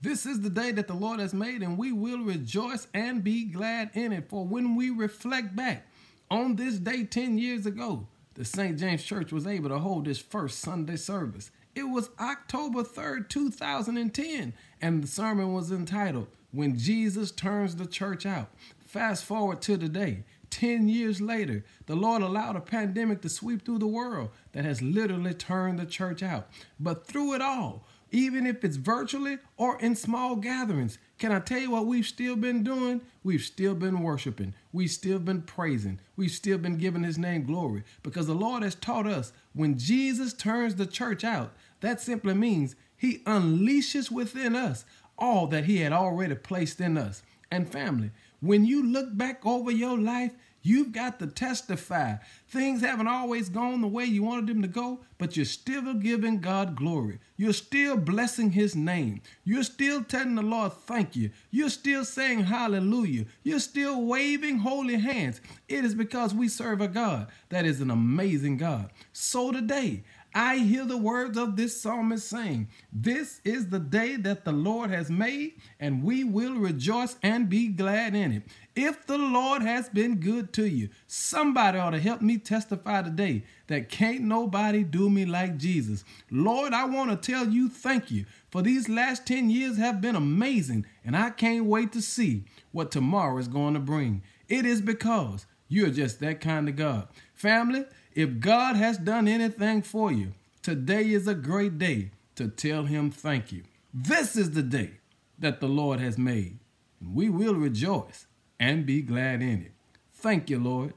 This is the day that the Lord has made, and we will rejoice and be glad in it. For when we reflect back on this day 10 years ago, the St. James Church was able to hold its first Sunday service. It was October 3rd, 2010, and the sermon was entitled, When Jesus Turns the Church Out. Fast forward to today. 10 years later, the Lord allowed a pandemic to sweep through the world that has literally turned the church out. But through it all, even if it's virtually or in small gatherings. Can I tell you what we've still been doing? We've still been worshiping. We've still been praising. We've still been giving his name glory because the Lord has taught us when Jesus turns the church out, that simply means he unleashes within us all that he had already placed in us. And family, when you look back over your life, You've got to testify. Things haven't always gone the way you wanted them to go, but you're still giving God glory. You're still blessing His name. You're still telling the Lord, thank you. You're still saying hallelujah. You're still waving holy hands. It is because we serve a God that is an amazing God. So today, I hear the words of this psalmist saying, This is the day that the Lord has made, and we will rejoice and be glad in it. If the Lord has been good to you, somebody ought to help me testify today that can't nobody do me like Jesus. Lord, I want to tell you thank you for these last 10 years have been amazing, and I can't wait to see what tomorrow is going to bring. It is because you're just that kind of God. Family, if God has done anything for you, today is a great day to tell him thank you. This is the day that the Lord has made. And We will rejoice and be glad in it. Thank you, Lord.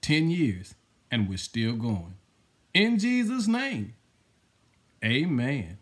10 years, and we're still going. In Jesus' name, amen.